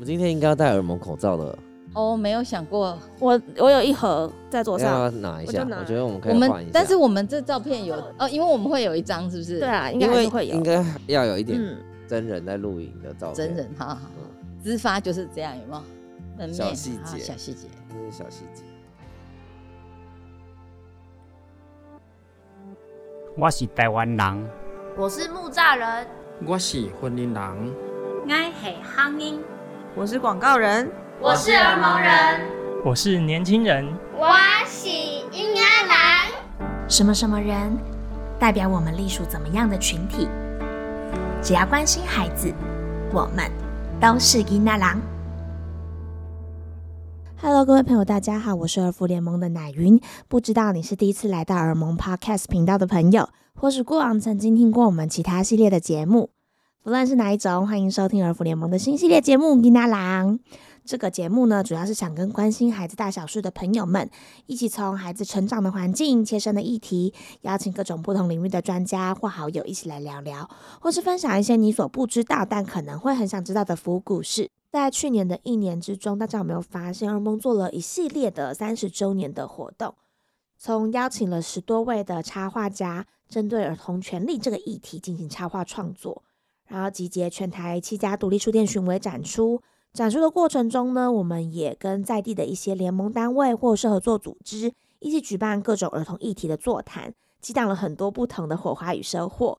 们今天应该要戴耳蒙口罩的，哦，没有想过。我我有一盒在桌上，要拿一下。我觉得我们可我以换一下，，但是我们这照片有哦，因为我们会有一张，是不是？对，啊，应该因还是会有。应。该要有一点嗯，真人在录影的照片，真人，好好好，资发就是这样，有没有？门面小细好节小细节。这是小细节。我是台湾人，我是木栅人，我是婚姻人，我是乡音，我是广告人，我是儿蒙人，我是年轻人，我是婴儿郎。什么什么人，代表我们隶属怎么样的群体？只要关心孩子，我们都是伊那郎。Hello，各位朋友，大家好，我是儿福联盟的奶云。不知道你是第一次来到儿盟 Podcast 频道的朋友，或是过往曾经听过我们其他系列的节目，不论是哪一种，欢迎收听儿福联盟的新系列节目《伊那郎》。这个节目呢，主要是想跟关心孩子大小事的朋友们，一起从孩子成长的环境、切身的议题，邀请各种不同领域的专家或好友一起来聊聊，或是分享一些你所不知道但可能会很想知道的服务故事。在去年的一年之中，大家有没有发现，儿盟做了一系列的三十周年的活动？从邀请了十多位的插画家，针对儿童权利这个议题进行插画创作，然后集结全台七家独立书店巡回展出。展出的过程中呢，我们也跟在地的一些联盟单位或是合作组织一起举办各种儿童议题的座谈，激荡了很多不同的火花与收获。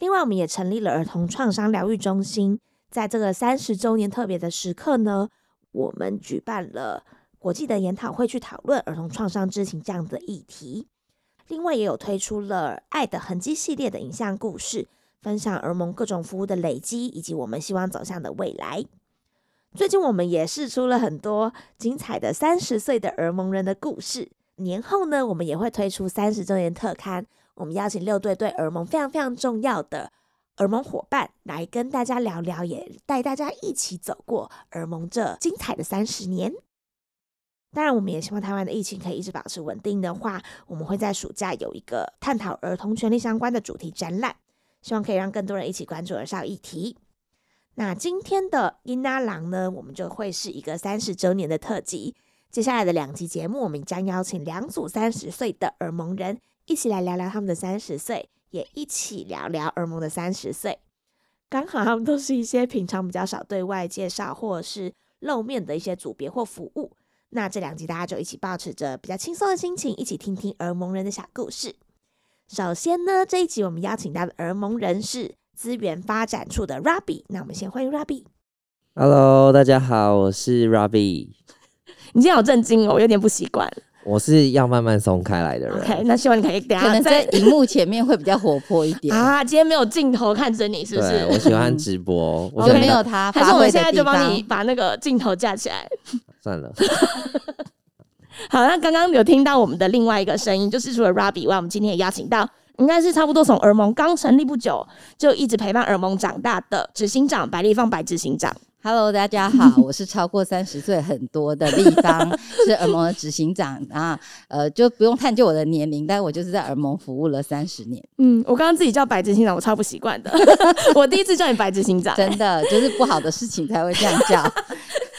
另外，我们也成立了儿童创伤疗愈中心，在这个三十周年特别的时刻呢，我们举办了国际的研讨会，去讨论儿童创伤知情这样的议题。另外，也有推出了《爱的痕迹》系列的影像故事，分享儿盟各种服务的累积，以及我们希望走向的未来。最近我们也试出了很多精彩的三十岁的儿盟人的故事。年后呢，我们也会推出三十周年特刊，我们邀请六对对儿盟非常非常重要的儿盟伙伴来跟大家聊聊，也带大家一起走过儿盟这精彩的三十年。当然，我们也希望台湾的疫情可以一直保持稳定的话，我们会在暑假有一个探讨儿童权利相关的主题展览，希望可以让更多人一起关注儿少议题。那今天的英拉郎呢，我们就会是一个三十周年的特辑。接下来的两集节目，我们将邀请两组三十岁的耳蒙人一起来聊聊他们的三十岁，也一起聊聊耳蒙的三十岁。刚好他们都是一些平常比较少对外介绍或者是露面的一些组别或服务。那这两集大家就一起保持着比较轻松的心情，一起听听耳蒙人的小故事。首先呢，这一集我们邀请到的耳蒙人士资源发展处的 Robbie。那我们先欢迎 Robbie。Hello，大家好，我是 Robbie，你今天好震惊哦，我有点不习惯。我是要慢慢松开来的人。OK，那希望你可以等可能在荧幕前面会比较活泼一点，啊，今天没有镜头看着你，是不是，我？喜欢直播，我就没有他还是我们现在就帮。你把那个镜头架起来？算了。好，那刚刚有听到我们的另外一个声音，就是除了 Robby 以外，我们今天也邀请到，应该是差不多从耳蒙刚成立不久就一直陪伴耳蒙长大的执行长白立放白执行长。Hello，大家好，我是超过三十岁很多的立方，是耳蒙的执行长啊，呃，就不用探究我的年龄，但我就是在耳蒙服务了三十年，嗯，我刚刚自己叫白执行长，我超不习惯的。我第一次叫你白执行长、真的就是不好的事情才会这样叫。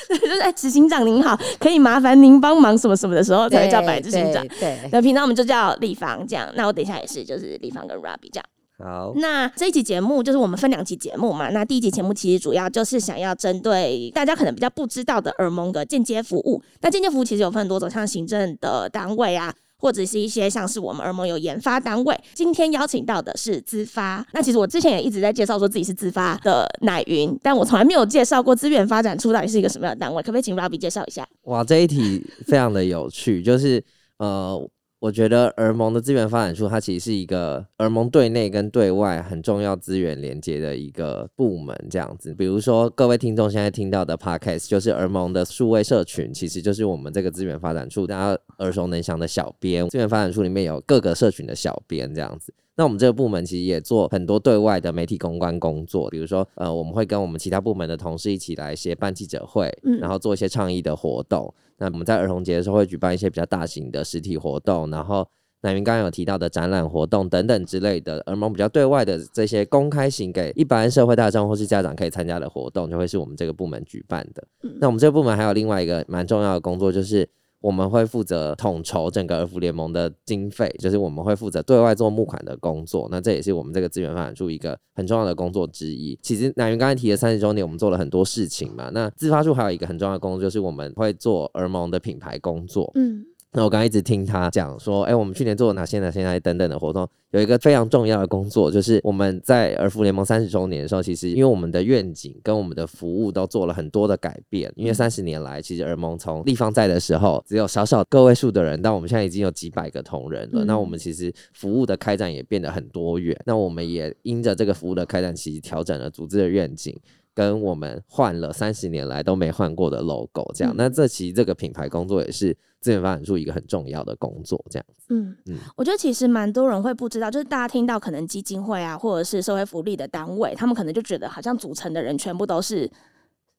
就是哎，执行长您好，可以麻烦您帮忙什么什么的时候才会叫白执行长。对，对那平常我们就叫立方这样。那我等一下也是，就是立方跟 Robbie 这样。好，那这一期节目就是我们分两期节目嘛。那第一集节目其实主要就是想要针对大家可能比较不知道的耳蒙的间接服务。那间接服务其实有分很多种，像行政的单位啊，或者是一些像是我们耳蒙有研发单位。今天邀请到的是资发。那其实我之前也一直在介绍说自己是资发的奶云，但我从来没有介绍过资源发展处到底是一个什么样的单位。可不可以请 Robbie 介绍一下？哇，这一题非常的有趣，就是呃，我觉得儿盟的资源发展处，它其实是一个儿盟对内跟对外很重要资源连接的一个部门，这样子。比如说，各位听众现在听到的 podcast 就是儿盟的数位社群，其实就是我们这个资源发展处大家耳熟能详的小编。资源发展处里面有各个社群的小编，这样子。那我们这个部门其实也做很多对外的媒体公关工作，比如说，呃，我们会跟我们其他部门的同事一起来协办记者会，嗯然后做一些倡议的活动。那我们在儿童节的时候会举办一些比较大型的实体活动，然后乃云刚刚有提到的展览活动等等之类的，儿盟比较对外的这些公开型给一般社会大众或是家长可以参加的活动，就会是我们这个部门举办的。那我们这个部门还有另外一个蛮重要的工作，就是我们会负责统筹整个儿福联盟的经费，就是我们会负责对外做募款的工作。那这也是我们这个资源发展处一个很重要的工作之一。其实南云刚才提的三十周年，我们做了很多事情嘛。那自发处还有一个很重要的工作，就是我们会做儿盟的品牌工作。嗯，那我刚刚一直听他讲说，哎、我们去年做了哪些哪些哪些等等的活动，有一个非常重要的工作，就是我们在儿福联盟三十周年的时候，其实因为我们的愿景跟我们的服务都做了很多的改变，因为三十年来，其实儿盟从立方在的时候只有少少个位数的人，但我们现在已经有几百个同仁了。嗯那我们其实服务的开展也变得很多元，那我们也因着这个服务的开展，其实调整了组织的愿景。跟我们换了三十年来都没换过的 logo，这样，嗯那这其实这个品牌工作也是资源发展处一个很重要的工作，这样。嗯嗯我觉得其实蛮多人会不知道，就是大家听到可能基金会啊，或者是社会福利的单位，他们可能就觉得好像组成的人全部都是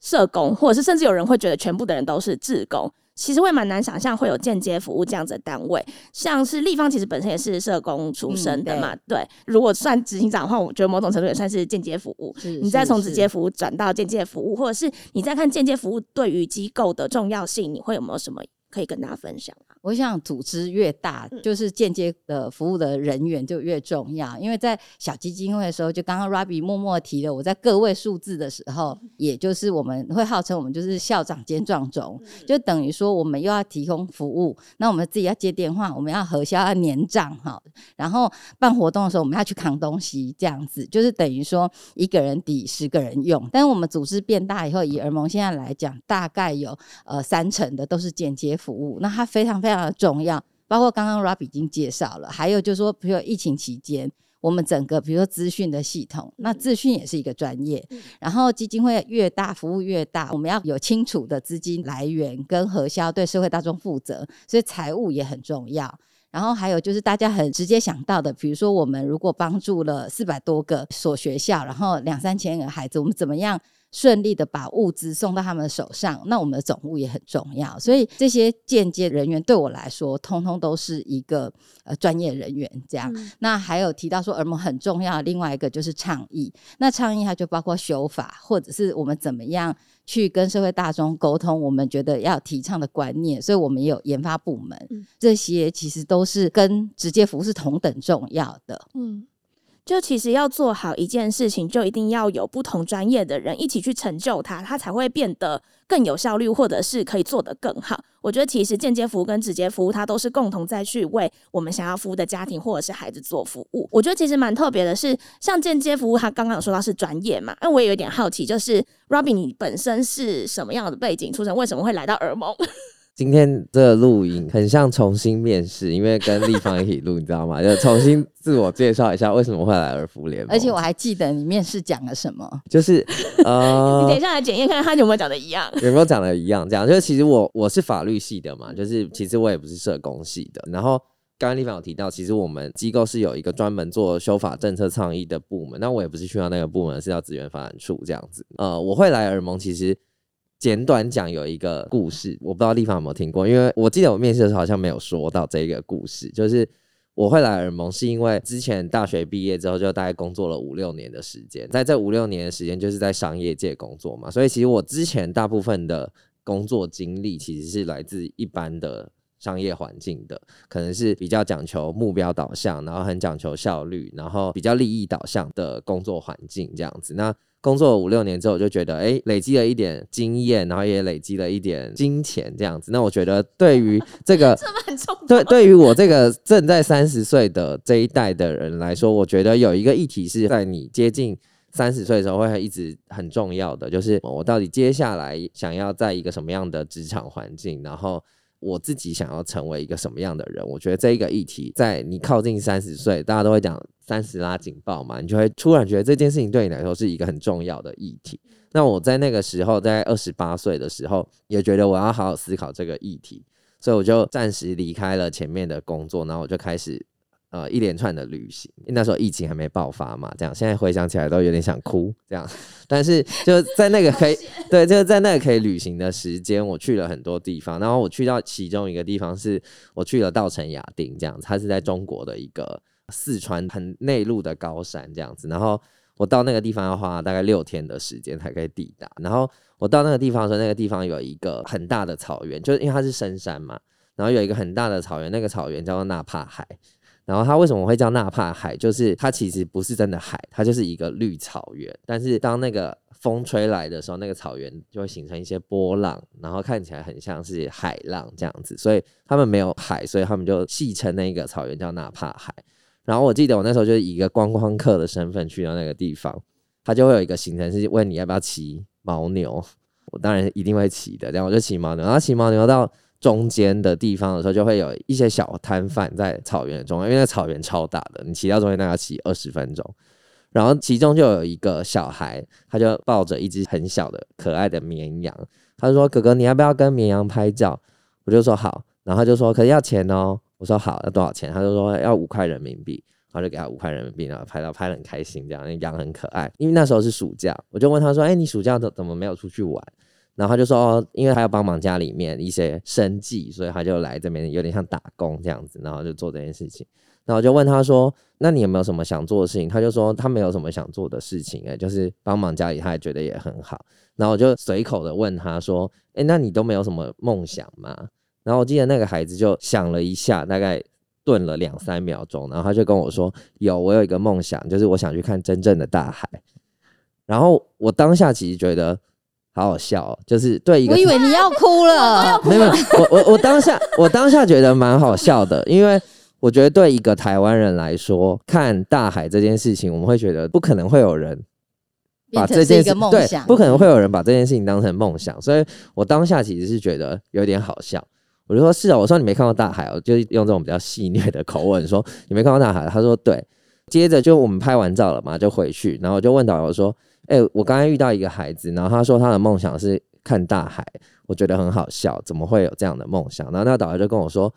社工，或者是甚至有人会觉得全部的人都是志工。其实会蛮难想象会有间接服务这样子的单位，像是立方其实本身也是社工出身的嘛，对。如果算执行长的话，我觉得某种程度也算是间接服务。你再从直接服务转到间接服务，或者是你再看间接服务对于机构的重要性，你会有没有什么可以跟大家分享啊？我想组织越大，就是间接的服务的人员就越重要。因为在小基金会的时候，就刚刚 Robbie 默默提了，我在个位数字的时候，也就是我们会号称我们就是校长兼壮总，就等于说我们又要提供服务，那我们自己要接电话，我们要核销要年账哈，然后办活动的时候我们要去扛东西，这样子就是等于说一个人抵十个人用。但是我们组织变大以后，以儿盟现在来讲，大概有呃三成的都是间接服务，那它非常非常的重要。包括刚刚 Rob 已经介绍了，还有就是说，比如说疫情期间，我们整个比如说资讯的系统，那资讯也是一个专业。然后基金会越大，服务越大，我们要有清楚的资金来源跟核销，对社会大众负责，所以财务也很重要。然后还有就是大家很直接想到的，比如说我们如果帮助了四百多个所学校，然后两三千个孩子，我们怎么样顺利的把物资送到他们的手上？那我们的总务也很重要，所以这些间接人员对我来说，通通都是一个呃专业人员这样。那还有提到说耳膜很重要，另外一个就是倡议。那倡议它就包括修法，或者是我们怎么样去跟社会大众沟通，我们觉得要提倡的观念。所以我们也有研发部门，嗯这些其实都是跟直接服务是同等重要的。嗯，就其实要做好一件事情，就一定要有不同专业的人一起去成就它，它才会变得更有效率，或者是可以做得更好。我觉得其实间接服务跟直接服务，它都是共同在去为我们想要服务的家庭或者是孩子做服务。我觉得其实蛮特别的是，像间接服务，他刚刚有说到是专业嘛，那我也有点好奇，就是 Robin 你本身是什么样的背景出身，为什么会来到耳盟？今天这个录音很像重新面试，因为跟立方一起录，你知道吗？就重新自我介绍一下为什么会来儿福联盟。而且我还记得你面试讲了什么。就是 你呃等一，下来检验看看他有没有讲的一样。有没有讲的一样？这样就是其实我我是法律系的嘛，就是其实我也不是社工系的。然后刚刚立方有提到，其实我们机构是有一个专门做修法政策倡议的部门，那我也不是去到那个部门，是叫资源发展处这样子。呃，我会来耳蒙，其实简短讲有一个故事，我不知道立方有没有听过，因为我记得我面试的时候好像没有说到这个故事，就是。我会来耳盟是因为之前大学毕业之后就大概工作了五六年的时间，在这五六年的时间就是在商业界工作嘛，所以其实我之前大部分的工作经历其实是来自一般的商业环境的，可能是比较讲求目标导向，然后很讲求效率，然后比较利益导向的工作环境这样子。那工作五六年之后，我就觉得，哎、累积了一点经验，然后也累积了一点金钱这样子。那我觉得对于这个 这蛮重要对，对于我这个正在三十岁的这一代的人来说，我觉得有一个议题是在你接近三十岁的时候会一直很重要的，就是我到底接下来想要在一个什么样的职场环境，然后我自己想要成为一个什么样的人。我觉得这一个议题，在你靠近三十岁，大家都会讲三十拉警报嘛，你就会突然觉得这件事情对你来说是一个很重要的议题。那我在那个时候，在二十八岁的时候，也觉得我要好好思考这个议题。所以我就暂时离开了前面的工作，然后我就开始呃一连串的旅行。那时候疫情还没爆发嘛，这样现在回想起来都有点想哭。这样，但是就在那个可以 对，就是在那个可以旅行的时间，我去了很多地方。然后我去到其中一个地方是，我去了稻城亚丁，这样子，它是在中国的一个四川很内陆的高山这样子。然后我到那个地方要花大概六天的时间才可以抵达。然后我到那个地方的时候，那个地方有一个很大的草原，就是因为它是深山嘛。然后有一个很大的草原，那个草原叫做纳帕海。然后它为什么会叫纳帕海？就是它其实不是真的海，它就是一个绿草原。但是当那个风吹来的时候，那个草原就会形成一些波浪，然后看起来很像是海浪这样子。所以他们没有海，所以他们就戏称那个草原叫纳帕海。然后我记得我那时候就是以一个观光客的身份去到那个地方，他就会有一个行程是问你要不要骑牦牛。我当然一定会骑的，然后我就骑牦牛，然后骑牦牛到。中间的地方的时候，就会有一些小摊贩在草原中，因为那草原超大的，你骑到中间大概要骑二十分钟。然后其中就有一个小孩，他就抱着一只很小的可爱的绵羊，他就说：“哥哥，你要不要跟绵羊拍照？”我就说好，然后他就说：“可是要钱哦。”我说好，要多少钱？他就说要五块人民币，然后就给他五块人民币，然后拍到拍的很开心，这样那羊很可爱。因为那时候是暑假，我就问他说：“哎，你暑假怎怎么没有出去玩？”然后他就说，哦，因为他要帮忙家里面一些生计，所以他就来这边，有点像打工这样子，然后就做这件事情。然后我就问他说，那你有没有什么想做的事情？他就说他没有什么想做的事情，哎，就是帮忙家里，他也觉得也很好。然后我就随口的问他说，哎，那你都没有什么梦想吗？然后我记得那个孩子就想了一下，大概顿了两三秒钟，然后他就跟我说，有，我有一个梦想，就是我想去看真正的大海。然后我当下其实觉得。好好笑，哦，就是对一个，我以为 你要哭了，没有，我我我当下我当下觉得蛮好笑的，因为我觉得对一个台湾人来说，看大海这件事情，我们会觉得不可能会有人把这件事 对，不可能会有人把这件事情当成梦想，所以我当下其实是觉得有点好笑。我就说是啊，我说你没看过大海，我就用这种比较戏谑的口吻说你没看过大海，他说对，接着就我们拍完照了嘛，就回去，然后我就问导游说。哎，我刚才遇到一个孩子，然后他说他的梦想是看大海，我觉得很好笑，怎么会有这样的梦想？然后那个导游就跟我说：“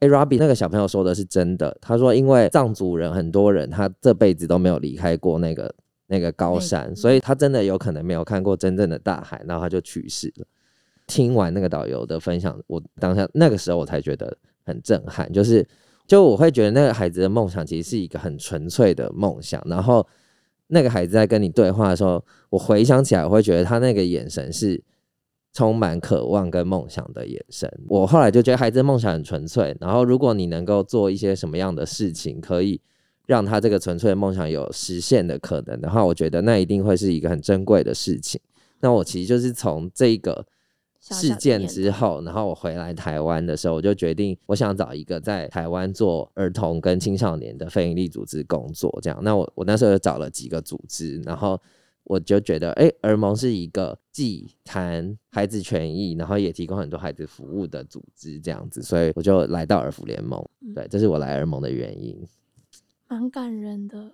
哎，Robbie，那个小朋友说的是真的。他说，因为藏族人很多人，他这辈子都没有离开过那个那个高山，所以他真的有可能没有看过真正的大海，然后他就去世了。听完那个导游的分享，我当下那个时候我才觉得很震撼，就是就我会觉得那个孩子的梦想其实是一个很纯粹的梦想，然后。那个孩子在跟你对话的时候，我回想起来，我会觉得他那个眼神是充满渴望跟梦想的眼神。我后来就觉得孩子的梦想很纯粹。然后，如果你能够做一些什么样的事情，可以让他这个纯粹的梦想有实现的可能的话，我觉得那一定会是一个很珍贵的事情。那我其实就是从这个。事件之后，然后我回来台湾的时候，我就决定我想找一个在台湾做儿童跟青少年的非营利组织工作。这样，那我我那时候就找了几个组织，然后我就觉得，哎，儿盟是一个既谈孩子权益，然后也提供很多孩子服务的组织，这样子，所以我就来到儿福联盟。对，这是我来儿盟的原因。蛮感人的。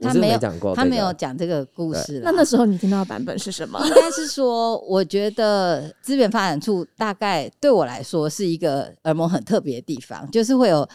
他没有讲过，他没有讲这个故事。那那时候你听到的版本是什么？应该是说，我觉得资源发展处大概对我来说是一个耳膜很特别的地方，就是会有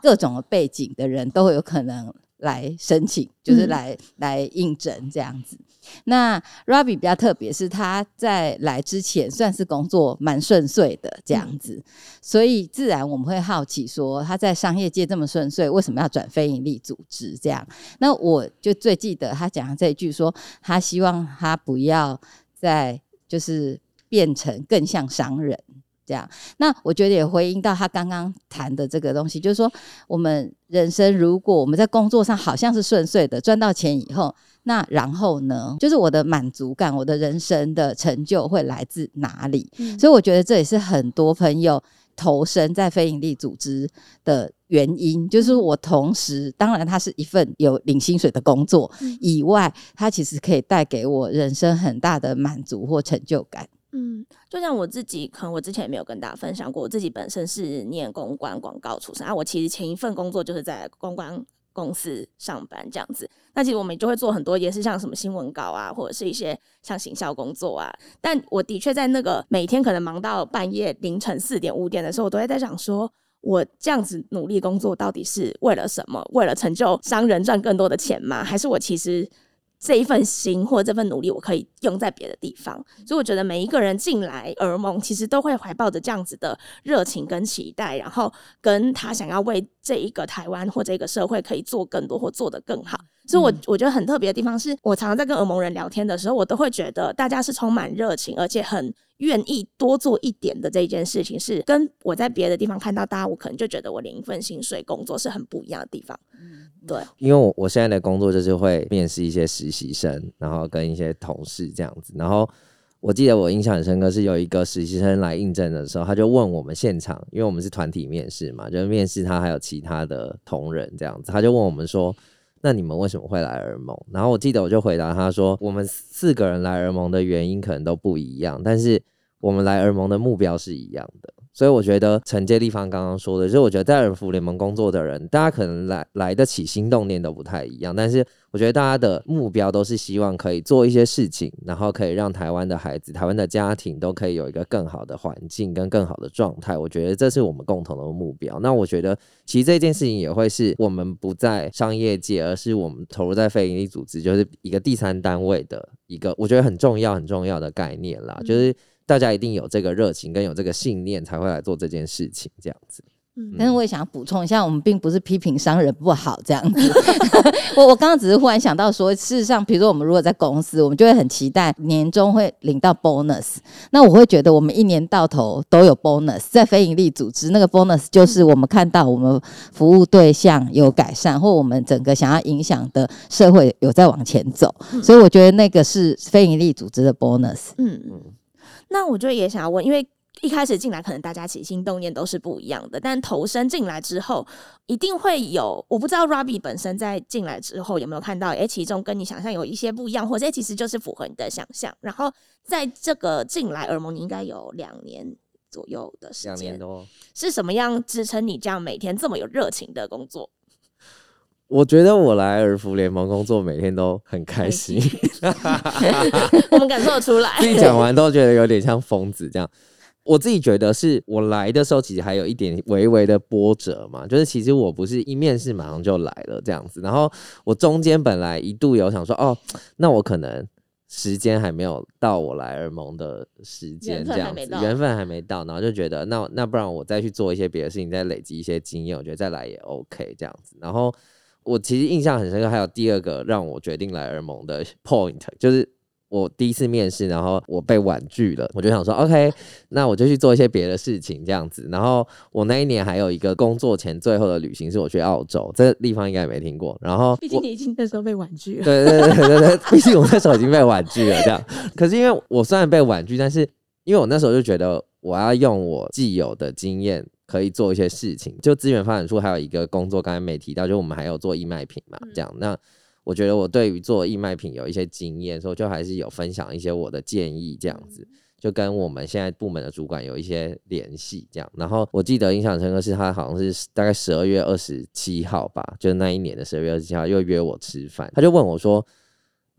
各种背景的人都会有可能来申请，就是来来应征这样子。那 Robbie 比较特别，是他在来之前算是工作蛮顺遂的这样子，所以自然我们会好奇说他在商业界这么顺遂，为什么要转非营利组织？这样，那我就最记得他讲的这一句，说他希望他不要再就是变成更像商人这样。那我觉得也回应到他刚刚谈的这个东西，就是说我们人生如果我们在工作上好像是顺遂的，赚到钱以后。那然后呢？就是我的满足感，我的人生的成就会来自哪里？所以我觉得这也是很多朋友投身在非营利组织的原因。就是我同时，当然它是一份有领薪水的工作以外，它其实可以带给我人生很大的满足或成就感。嗯，就像我自己，可能我之前也没有跟大家分享过，我自己本身是念公关广告出身啊。我其实前一份工作就是在公关。公司上班这样子，那其实我们就会做很多，也是像什么新闻稿啊，或者是一些像行销工作啊。但我的确在那个每天可能忙到半夜凌晨四点五点的时候，我都会在想说，我这样子努力工作到底是为了什么？为了成就商人赚更多的钱吗？还是我其实这一份心或者这份努力，我可以用在别的地方？所以我觉得每一个人进来耳蒙，其实都会怀抱着这样子的热情跟期待，然后跟他想要为这一个台湾或这个社会可以做更多或做得更好。所以我，我觉得很特别的地方是，我常常在跟耳蒙人聊天的时候，我都会觉得大家是充满热情，而且很愿意多做一点的这一件事情，是跟我在别的地方看到大家，我可能就觉得我领一份薪水工作是很不一样的地方。对，因为我我现在的工作就是会面试一些实习生，然后跟一些同事这样子。然后我记得我印象很深刻，是有一个实习生来应征的时候，他就问我们现场，因为我们是团体面试嘛，就是面试他还有其他的同仁这样子，他就问我们说。那你们为什么会来耳盟？然后我记得我就回答他说，我们四个人来耳盟的原因可能都不一样，但是我们来耳盟的目标是一样的。所以我觉得承接地方刚刚说的，就是我觉得在人福联盟工作的人，大家可能来来得起心动念都不太一样，但是我觉得大家的目标都是希望可以做一些事情，然后可以让台湾的孩子、台湾的家庭都可以有一个更好的环境跟更好的状态。我觉得这是我们共同的目标。那我觉得其实这件事情也会是我们不在商业界，而是我们投入在非营利组织，就是一个第三单位的一个我觉得很重要、很重要的概念啦，就是。大家一定有这个热情跟有这个信念，才会来做这件事情，这样子。嗯，但是我也想补充一下，我们并不是批评商人不好这样子。我我刚刚只是忽然想到说，事实上，比如说我们如果在公司，我们就会很期待年终会领到 bonus。那我会觉得我们一年到头都有 bonus。在非营利组织，那个 bonus 就是我们看到我们服务对象有改善，或我们整个想要影响的社会有在往前走。所以我觉得那个是非营利组织的 bonus。嗯嗯。那我就也想要问，因为一开始进来可能大家起心动念都是不一样的，但投身进来之后，一定会有我不知道 Robbie 本身在进来之后有没有看到，哎，其中跟你想象有一些不一样，或者其实就是符合你的想象。然后在这个进来耳蒙，你应该有两年左右的时间，两年多，是什么样支撑你这样每天这么有热情的工作？我觉得我来儿福联盟工作，每天都很开心。我们感受得出来。自己讲完都觉得有点像疯子这样。我自己觉得是我来的时候，其实还有一点微微的波折嘛，就是其实我不是一面试马上就来了这样子。然后我中间本来一度有想说，哦，那我可能时间还没有到我来尔蒙的时间这样子，缘分还没到，然后就觉得那那不然我再去做一些别的事情，再累积一些经验，我觉得再来也 OK 这样子。然后。我其实印象很深刻，还有第二个让我决定来耳蒙的 point，就是我第一次面试，然后我被婉拒了，我就想说，OK，那我就去做一些别的事情这样子。然后我那一年还有一个工作前最后的旅行，是我去澳洲，这个地方应该也没听过。然后，毕竟你已经那时候被婉拒了，对对对对对，毕竟我那时候已经被婉拒了这样。可是因为我虽然被婉拒，但是因为我那时候就觉得我要用我既有的经验。可以做一些事情，就资源发展处还有一个工作，刚才没提到，就我们还有做义卖品嘛，这样。那我觉得我对于做义卖品有一些经验，所以就还是有分享一些我的建议，这样子就跟我们现在部门的主管有一些联系，这样。然后我记得印象深刻是他好像是大概十二月二十七号吧，就是那一年的十二月二十七号又约我吃饭，他就问我说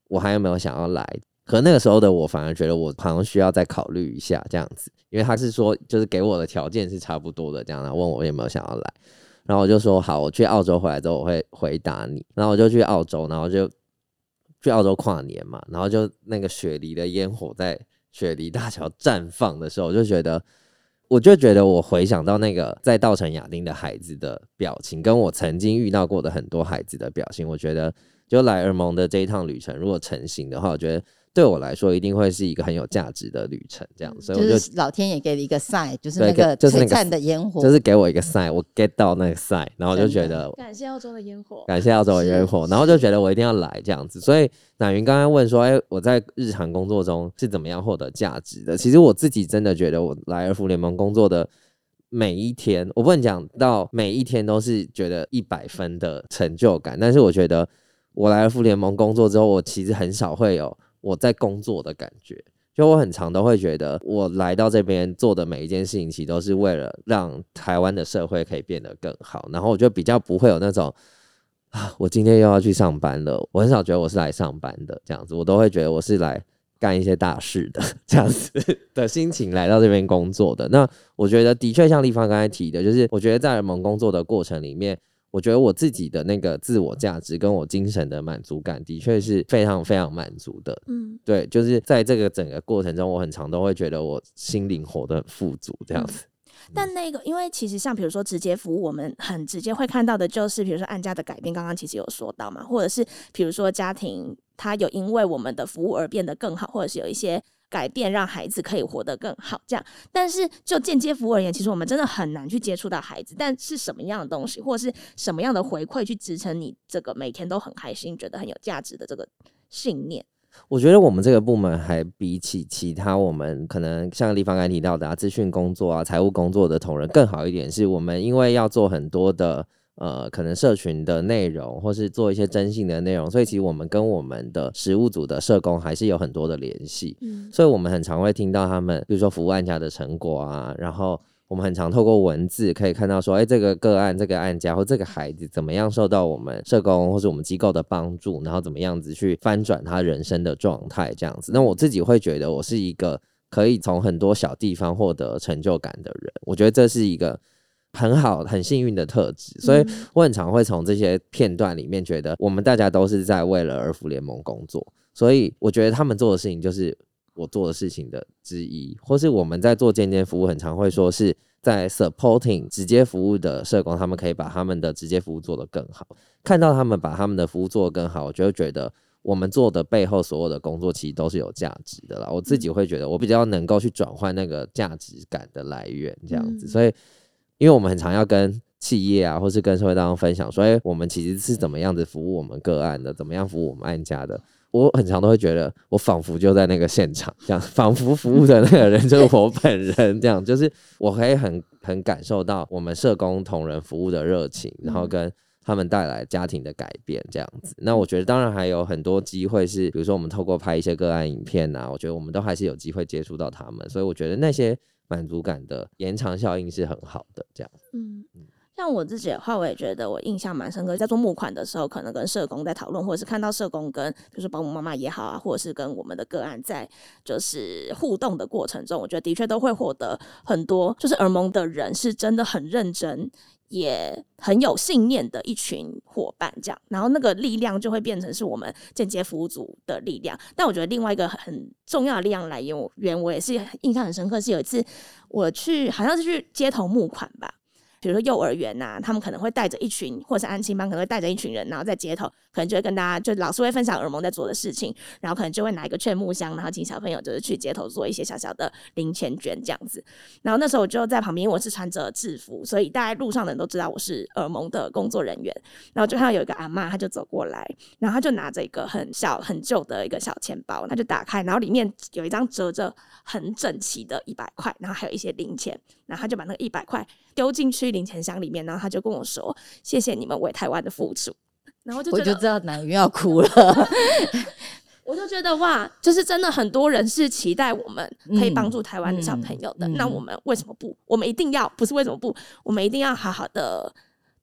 我还有没有想要来。可那个时候的我反而觉得我好像需要再考虑一下这样子，因为他是说就是给我的条件是差不多的这样，问我有没有想要来，然后我就说好，我去澳洲回来之后我会回答你，然后我就去澳洲，然后就去澳洲跨年嘛，然后就那个雪梨的烟火在雪梨大桥绽放的时候，我就觉得，我就觉得我回想到那个在稻城亚丁的孩子的表情，跟我曾经遇到过的很多孩子的表情，我觉得就来尔蒙的这一趟旅程如果成型的话，我觉得。对我来说，一定会是一个很有价值的旅程，这样，所以我就老天爷给了一个 sign，就是那个璀璨的烟火，就是给我一个 sign，我 get 到那个 sign，然后就觉得感谢澳洲的烟火，感谢澳洲的烟火，然后就觉得我一定要来这样子。所以乃云刚刚问说，哎，我在日常工作中是怎么样获得价值的？其实我自己真的觉得，我来尔福联盟工作的每一天，我不能讲到每一天都是觉得一百分的成就感，但是我觉得我来尔福联盟工作之后，我其实很少会有。我在工作的感觉，就我很常都会觉得，我来到这边做的每一件事情，其实都是为了让台湾的社会可以变得更好。然后我就比较不会有那种啊，我今天又要去上班了。我很少觉得我是来上班的这样子，我都会觉得我是来干一些大事的 这样子的心情来到这边工作的。那我觉得的确像立方刚才提的，就是我觉得在蒙工作的过程里面。我觉得我自己的那个自我价值跟我精神的满足感，的确是非常非常满足的。嗯，对，就是在这个整个过程中，我很常都会觉得我心灵活得很富足，这样子。但那个，因为其实像比如说直接服务，我们很直接会看到的就是，比如说按家的改变，刚刚其实有说到嘛，或者是比如说家庭他有因为我们的服务而变得更好，或者是有一些。改变让孩子可以活得更好，这样。但是就间接服务而言，其实我们真的很难去接触到孩子。但是什么样的东西，或是什么样的回馈，去支撑你这个每天都很开心、觉得很有价值的这个信念？我觉得我们这个部门还比起其他我们可能像立方刚提到的啊，资讯工作啊、财务工作的同仁更好一点，是我们因为要做很多的。呃，可能社群的内容，或是做一些征信的内容，所以其实我们跟我们的实务组的社工还是有很多的联系。嗯，所以我们很常会听到他们，比如说服务案家的成果啊，然后我们很常透过文字可以看到说，哎，这个个案、这个案家或这个孩子怎么样受到我们社工或是我们机构的帮助，然后怎么样子去翻转他人生的状态，这样子。那我自己会觉得，我是一个可以从很多小地方获得成就感的人。我觉得这是一个。很好，很幸运的特质，所以我很常会从这些片段里面觉得，我们大家都是在为了儿福联盟工作，所以我觉得他们做的事情就是我做的事情的之一，或是我们在做间接服务，很常会说是在 supporting 直接服务的社工，他们可以把他们的直接服务做得更好。看到他们把他们的服务做得更好，我就会觉得我们做的背后所有的工作其实都是有价值的啦。我自己会觉得我比较能够去转换那个价值感的来源，这样子，所以。因为我们很常要跟企业啊，或是跟社会当中分享，说，哎，我们其实是怎么样子服务我们个案的，怎么样服务我们案家的。我很常都会觉得，我仿佛就在那个现场，这样，仿佛服务的那个人就是 我本人，这样，就是我可以很很感受到我们社工同仁服务的热情，然后跟他们带来家庭的改变，这样子。那我觉得，当然还有很多机会是，比如说我们透过拍一些个案影片啊，我觉得我们都还是有机会接触到他们，所以我觉得那些。满足感的延长效应是很好的，这样。嗯，像我自己的话，我也觉得我印象蛮深刻。在做募款的时候，可能跟社工在讨论，或者是看到社工跟，比如说保姆妈妈也好啊，或者是跟我们的个案在就是互动的过程中，我觉得的确都会获得很多。就是耳蒙的人是真的很认真。也很有信念的一群伙伴，这样，然后那个力量就会变成是我们间接服务组的力量。但我觉得另外一个很重要的力量来源，我也是印象很深刻，是有一次我去，好像是去街头募款吧。比如说幼儿园呐，他们可能会带着一群，或者是安亲班可能会带着一群人，然后在街头，可能就会跟大家，就老师会分享耳蒙在做的事情，然后可能就会拿一个劝募箱，然后请小朋友就是去街头做一些小小的零钱捐这样子。然后那时候我就在旁边，我是穿着制服，所以大家路上的人都知道我是耳蒙的工作人员。然后就看到有一个阿妈，她就走过来，然后她就拿着一个很小很旧的一个小钱包，她就打开，然后里面有一张折着很整齐的一百块，然后还有一些零钱，然后她就把那个一百块丢进去。零钱箱里面，然后他就跟我说：“谢谢你们为台湾的付出。”然后就我就知道南云要哭了。我就觉得哇，就是真的很多人是期待我们可以帮助台湾的小朋友的。那我们为什么不？我们一定要不是为什么不？我们一定要好好的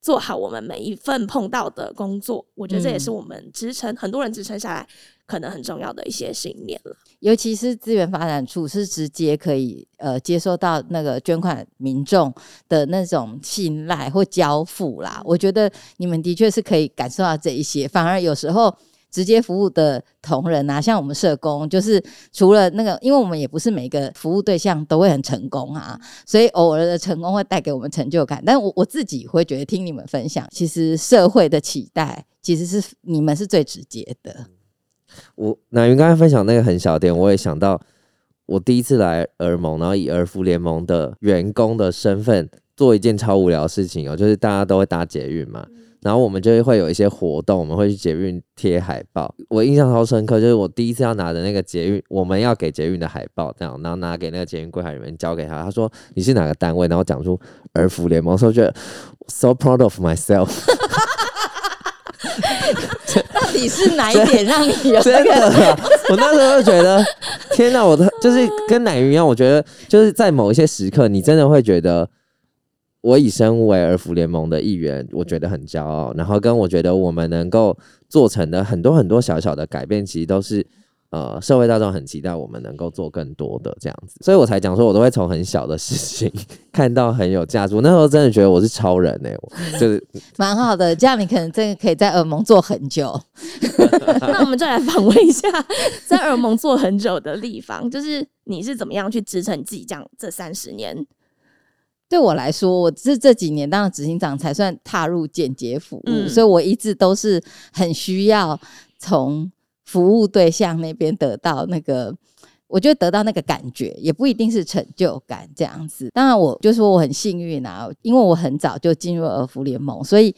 做好我们每一份碰到的工作。我觉得这也是我们支撑很多人支撑下来。可能很重要的一些信念了，尤其是资源发展处是直接可以呃接收到那个捐款民众的那种信赖或交付啦。我觉得你们的确是可以感受到这一些，反而有时候直接服务的同仁啊，像我们社工，就是除了那个，因为我们也不是每个服务对象都会很成功啊，所以偶尔的成功会带给我们成就感。但我我自己会觉得听你们分享，其实社会的期待其实是你们是最直接的。我那云刚才分享那个很小点，我也想到我第一次来儿盟，然后以儿福联盟的员工的身份做一件超无聊的事情哦，就是大家都会搭捷运嘛，然后我们就会有一些活动，我们会去捷运贴海报。我印象超深刻，就是我第一次要拿的那个捷运，我们要给捷运的海报，这样，然后拿给那个捷运柜台里面交给他，他说你是哪个单位，然后讲出儿福联盟，说觉得 so proud of myself。你是哪一点让你有 真的？我那时候就觉得，天哪！我的就是跟奶鱼一样，我觉得就是在某一些时刻，你真的会觉得，我以身为儿福联盟的一员，我觉得很骄傲。然后跟我觉得我们能够做成的很多很多小小的改变，其实都是呃社会大众很期待我们能够做更多的这样子，所以我才讲说，我都会从很小的事情看到很有价值。我那时候真的觉得我是超人哎、我 就是 蛮好的，这样你可能真的可以在耳蒙做很久。那我们就来访问一下在耳蒙做很久的地方，就是你是怎么样去支撑你自己这样这三十年？对我来说，我这这几年当了执行长才算踏入简洁服务，嗯所以我一直都是很需要从服务对象那边得到那个。我就得得到那个感觉，也不一定是成就感这样子。当然，我就说我很幸运啊，因为我很早就进入儿福联盟，所以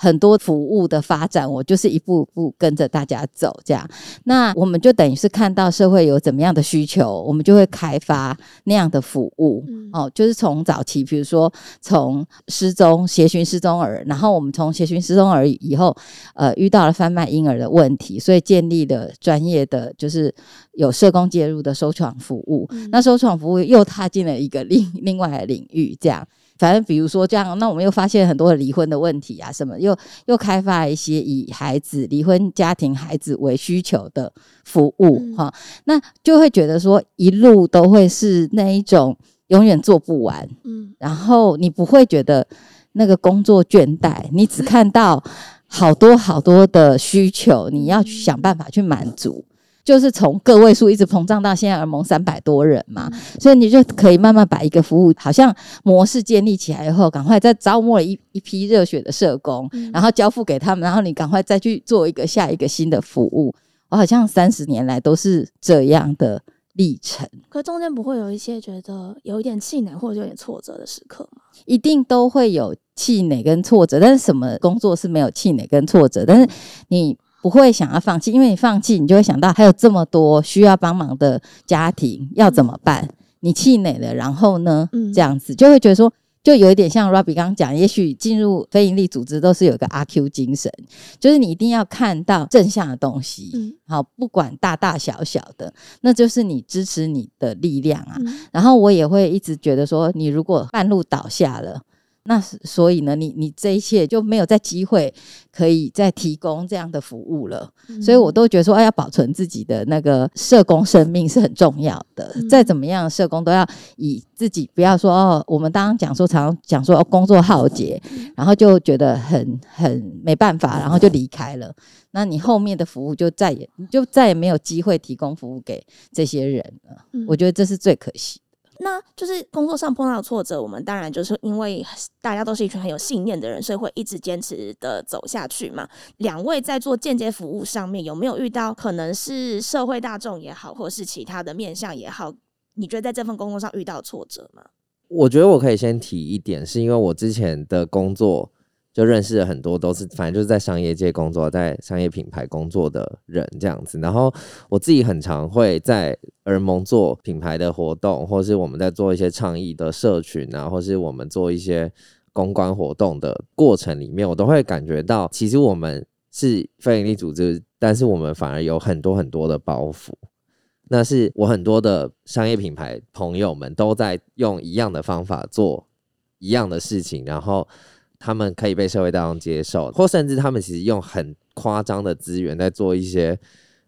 很多服务的发展，我就是一步步跟着大家走这样。那我们就等于是看到社会有怎么样的需求，我们就会开发那样的服务。嗯哦，就是从早期，比如说从失踪、协寻失踪儿，然后我们从协寻失踪儿以后，呃，遇到了贩卖婴儿的问题，所以建立了专业的，就是有社工介入的收床服务。嗯那收床服务又踏进了一个另另外的领域，这样。反正比如说这样，那我们又发现很多的离婚的问题啊，什么又又开发一些以孩子离婚家庭孩子为需求的服务嗯。哈、那就会觉得说一路都会是那一种永远做不完，嗯。然后你不会觉得那个工作倦怠，你只看到好多好多的需求，你要去想办法去满足。就是从个位数一直膨胀到现在耳蒙三百多人嘛，所以你就可以慢慢把一个服务好像模式建立起来以后，赶快再招募了一一批热血的社工，然后交付给他们，然后你赶快再去做一个下一个新的服务。我好像三十年来都是这样的历程。可中间不会有一些觉得有一点气馁或者有点挫折的时刻吗？一定都会有气馁跟挫折，但是什么工作是没有气馁跟挫折？但是你不会想要放弃，因为你放弃，你就会想到还有这么多需要帮忙的家庭要怎么办？你气馁了，然后呢？嗯这样子就会觉得说。就有一点像 Robbie 刚刚讲，也许进入非营利组织都是有一个阿 Q 精神，就是你一定要看到正向的东西，嗯好，不管大大小小的，那就是你支持你的力量啊。嗯然后我也会一直觉得说，你如果半路倒下了，那是所以呢，你你这一切就没有再机会可以再提供这样的服务了。所以我都觉得说，哎，要保存自己的那个社工生命是很重要的。嗯再怎么样，社工都要以自己不要说哦，我们刚刚讲说，常常讲说、哦、工作浩劫，然后就觉得很很没办法，然后就离开了。那你后面的服务就再也你就再也没有机会提供服务给这些人了。嗯我觉得这是最可惜。那就是工作上碰到挫折，我们当然就是因为大家都是一群很有信念的人，所以会一直坚持的走下去嘛。两位在做间接服务上面有没有遇到可能是社会大众也好，或是其他的面向也好，你觉得在这份工作上遇到挫折吗？我觉得我可以先提一点，是因为我之前的工作就认识了很多都是反正就是在商业界工作，在商业品牌工作的人这样子。然后我自己很常会在耳蒙做品牌的活动，或是我们在做一些倡议的社群啊，或是我们做一些公关活动的过程里面，我都会感觉到，其实我们是非营利组织，但是我们反而有很多很多的包袱。那是我很多的商业品牌朋友们都在用一样的方法做一样的事情，然后他们可以被社会大众接受，或甚至他们其实用很夸张的资源在做一些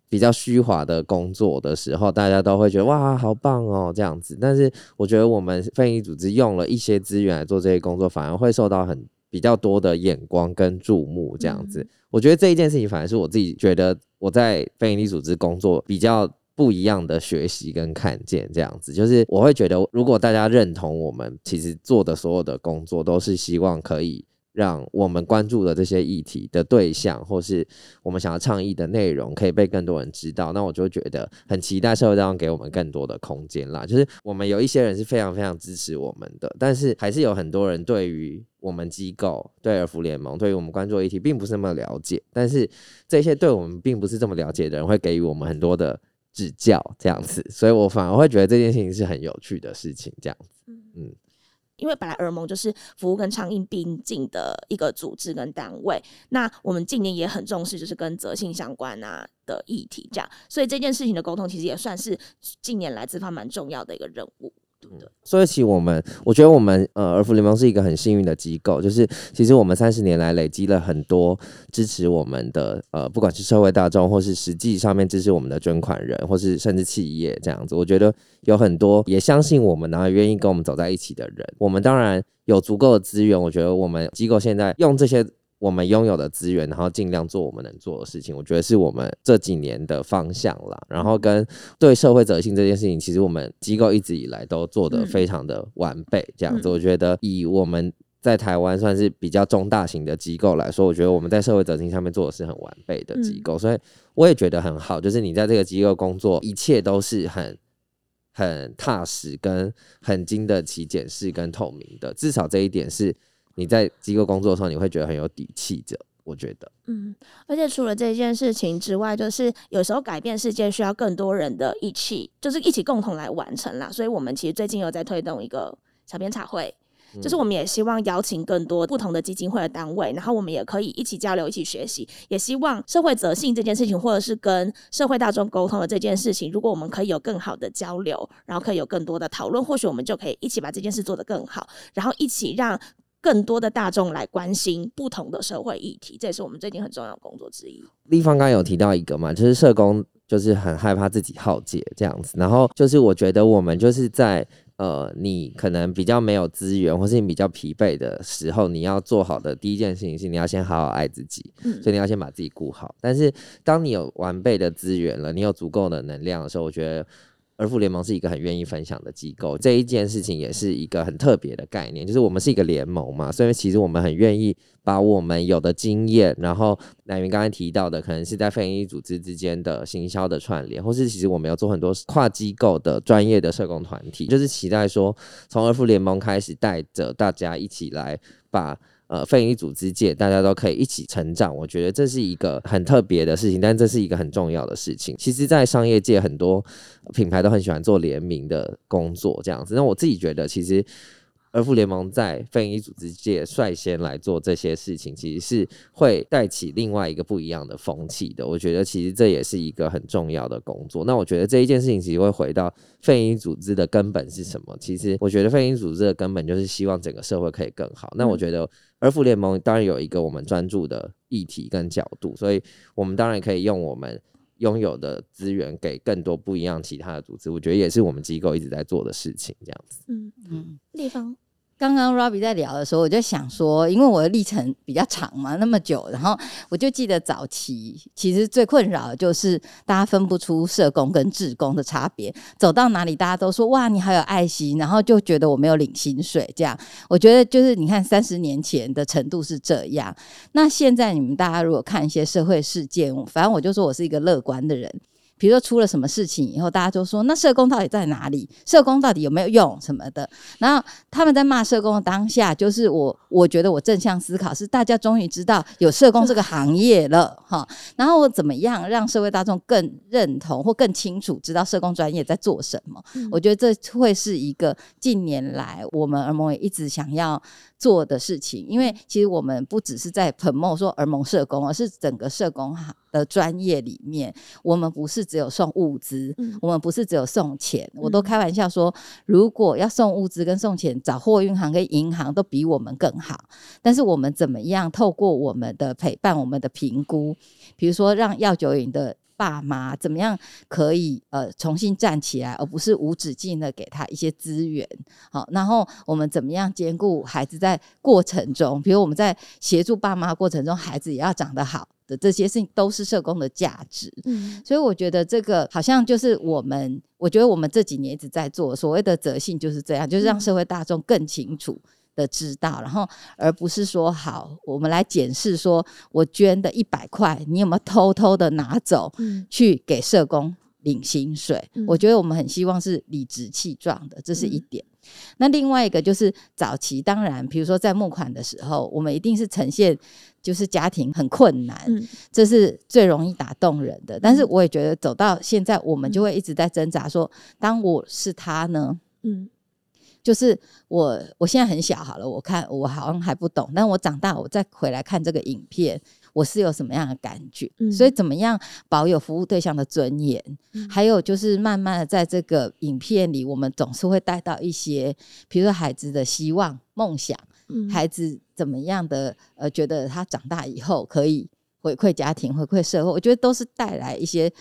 比较虚华的工作的时候，大家都会觉得哇，好棒哦这样子。但是我觉得我们非营利组织用了一些资源来做这些工作，反而会受到很比较多的眼光跟注目这样子。我觉得这一件事情反而是我自己觉得我在非营利组织工作比较。不一样的学习跟看见，这样子就是我会觉得，如果大家认同我们其实做的所有的工作，都是希望可以让我们关注的这些议题的对象，或是我们想要倡议的内容，可以被更多人知道，那我就觉得很期待社会当中给我们更多的空间啦。就是我们有一些人是非常非常支持我们的，但是还是有很多人对于我们机构、对儿福联盟、对于我们关注的议题，并不是那么了解。但是这些对我们并不是这么了解的人，会给予我们很多的。指教这样子，所以我反而会觉得这件事情是很有趣的事情，这样子。嗯，因为本来耳盟就是服务跟倡议并进的一个组织跟单位，那我们近年也很重视就是跟责性相关啊的议题，这样，所以这件事情的沟通其实也算是近年来资方蛮重要的一个任务。对的。所以其实我们，我觉得我们呃儿福联盟是一个很幸运的机构，就是其实我们三十年来累积了很多支持我们的呃，不管是社会大众，或是实际上面支持我们的捐款人，或是甚至企业这样子。我觉得有很多也相信我们，然后愿意跟我们走在一起的人。我们当然有足够的资源，我觉得我们机构现在用这些。我们拥有的资源，然后尽量做我们能做的事情，我觉得是我们这几年的方向啦。然后跟对社会责任这件事情，其实我们机构一直以来都做得非常的完备。这样子，我觉得以我们在台湾算是比较中大型的机构来说，我觉得我们在社会责任上面做的是很完备的机构。所以我也觉得很好，就是你在这个机构工作，一切都是很很踏实、跟很经得起检视跟透明的。至少这一点是。你在机构工作的时候，你会觉得很有底气的。我觉得，嗯，而且除了这件事情之外，就是有时候改变世界需要更多人的一起，就是一起共同来完成啦。所以，我们其实最近有在推动一个小编茶会，就是我们也希望邀请更多不同的基金会的单位，然后我们也可以一起交流、一起学习。也希望社会责性这件事情，或者是跟社会大众沟通的这件事情，如果我们可以有更好的交流，然后可以有更多的讨论，或许我们就可以一起把这件事做得更好，然后一起让。更多的大众来关心不同的社会议题，这也是我们最近很重要的工作之一。立方刚刚有提到一个嘛，就是社工就是很害怕自己耗竭这样子，然后就是我觉得我们就是在呃，你可能比较没有资源，或是你比较疲惫的时候，你要做好的第一件事情是你要先好好爱自己，所以你要先把自己顾好。但是当你有完备的资源了，你有足够的能量的时候，我觉得。儿福联盟是一个很愿意分享的机构，这一件事情也是一个很特别的概念，就是我们是一个联盟嘛，所以其实我们很愿意把我们有的经验，然后乃云刚才提到的，可能是在非营利组织之间的行销的串联，或是其实我们要做很多跨机构的专业的社工团体，就是期待说从儿福联盟开始带着大家一起来把。呃，非营利组织界大家都可以一起成长，我觉得这是一个很特别的事情，但这是一个很重要的事情。其实，在商业界，很多品牌都很喜欢做联名的工作，这样子。那我自己觉得，其实。而复联盟在非营利组织界率先来做这些事情，其实是会带起另外一个不一样的风气的。我觉得其实这也是一个很重要的工作。那我觉得这一件事情其实会回到非营利组织的根本是什么？其实我觉得非营利组织的根本就是希望整个社会可以更好。那我觉得而复联盟当然有一个我们专注的议题跟角度，所以我们当然可以用我们。拥有的资源给更多不一样其他的组织，我觉得也是我们机构一直在做的事情，这样子。嗯嗯，立方。刚刚 Robbie 在聊的时候，我就想说，因为我的历程比较长嘛，那么久，然后我就记得早期其实最困扰的就是大家分不出社工跟志工的差别，走到哪里大家都说哇你好有爱心，然后就觉得我没有领薪水这样。我觉得就是你看三十年前的程度是这样，那现在你们大家如果看一些社会事件，反正我就说我是一个乐观的人。比如说出了什么事情以后，大家就说那社工到底在哪里？社工到底有没有用什么的？然后他们在骂社工的当下，就是我我觉得我正向思考是大家终于知道有社工这个行业了哈。然后我怎么样让社会大众更认同或更清楚知道社工专业在做什么？我觉得这会是一个近年来我们耳盟也一直想要。做的事情，因为其实我们不只是在 promote 说儿蒙社工，而是整个社工哈的专业里面，我们不是只有送物资，我们不是只有送钱。我都开玩笑说，如果要送物资跟送钱，找货运行跟银行都比我们更好。但是我们怎么样透过我们的陪伴、我们的评估，比如说让药酒瘾的。爸妈怎么样可以呃重新站起来，而不是无止境的给他一些资源？好，然后我们怎么样兼顾孩子在过程中，比如我们在协助爸妈过程中，孩子也要长得好的这些事情，都是社工的价值。嗯，所以我觉得这个好像就是我们，我觉得我们这几年一直在做所谓的责性，就是这样，就是让社会大众更清楚。的知道，然后而不是说好，我们来检视，说我捐的一百块，你有没有偷偷的拿走，去给社工领薪水？我觉得我们很希望是理直气壮的，这是一点。那另外一个就是早期，当然，比如说在募款的时候，我们一定是呈现就是家庭很困难，这是最容易打动人的。但是我也觉得走到现在，我们就会一直在挣扎，说当我是他呢？嗯。就是我，我现在很小好了，我看我好像还不懂，但我长大，我再回来看这个影片，我是有什么样的感觉。嗯所以怎么样保有服务对象的尊严，嗯。还有就是慢慢的在这个影片里，我们总是会带到一些，比如说孩子的希望、梦想，嗯。孩子怎么样的呃，觉得他长大以后可以回馈家庭、回馈社会，我觉得都是带来一些，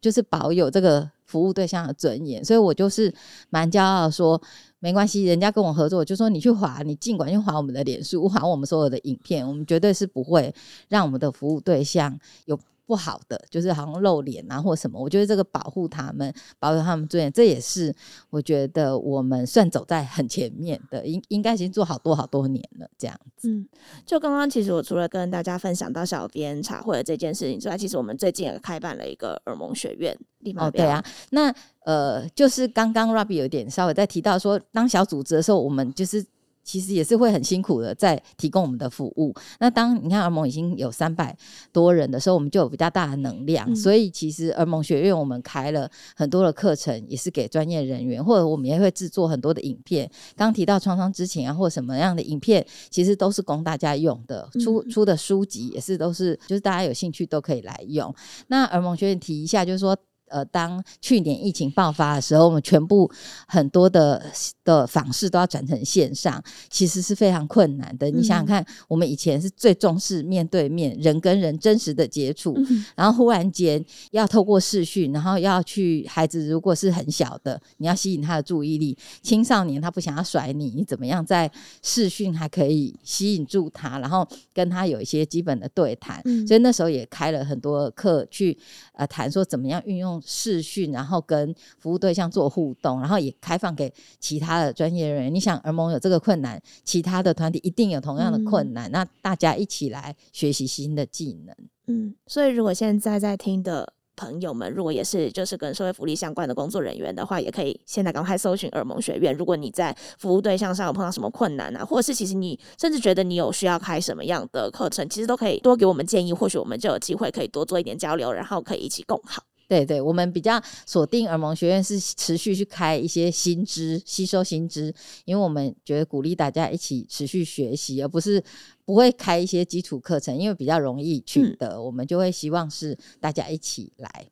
就是保有这个服务对象的尊严。所以我就是蛮骄傲说，没关系，人家跟我合作，就说你去划，你尽管去划我们的脸书，划我们所有的影片，我们绝对是不会让我们的服务对象有。不好的，就是好像露脸啊或什么，我觉得这个保护他们，保护他们尊严，这也是我觉得我们算走在很前面的，应应该已经做好多好多年了，这样子。嗯，就刚刚其实我除了跟大家分享到小编茶会的这件事情之外，其实我们最近也开办了一个耳蒙学院。哦，对啊，那呃，就是刚刚 Robbie 有点稍微在提到说，当小组织的时候，我们就是。其实也是会很辛苦的，在提供我们的服务。那当你看儿盟已经有三百多人的时候，我们就有比较大的能量。嗯所以其实儿盟学院我们开了很多的课程，也是给专业人员，或者我们也会制作很多的影片。刚提到创伤知情啊，或什么样的影片，其实都是供大家用的。出嗯出的书籍也是都是，就是大家有兴趣都可以来用。那儿盟学院提一下，就是说。呃，当去年疫情爆发的时候，我们全部很多的的访视都要转成线上，其实是非常困难的。你想想嗯看，我们以前是最重视面对面人跟人真实的接触，嗯然后忽然间要透过视讯，然后要去孩子如果是很小的，你要吸引他的注意力；青少年他不想要甩你，你怎么样在视讯还可以吸引住他，然后跟他有一些基本的对谈。嗯所以那时候也开了很多课去呃谈说怎么样运用视讯，然后跟服务对象做互动，然后也开放给其他的专业人员。你想儿盟有这个困难，其他的团体一定有同样的困难，那大家一起来学习新的技能。嗯，所以如果现在在听的朋友们，如果也是就是跟社会福利相关的工作人员的话，也可以现在赶快搜寻耳蒙学院。如果你在服务对象上有碰到什么困难啊，或者是其实你甚至觉得你有需要开什么样的课程，其实都可以多给我们建议，或许我们就有机会可以多做一点交流，然后可以一起共好。对对，我们比较锁定耳盟学院是持续去开一些新知，吸收新知，因为我们觉得鼓励大家一起持续学习，而不是不会开一些基础课程，因为比较容易取得，我们就会希望是大家一起来。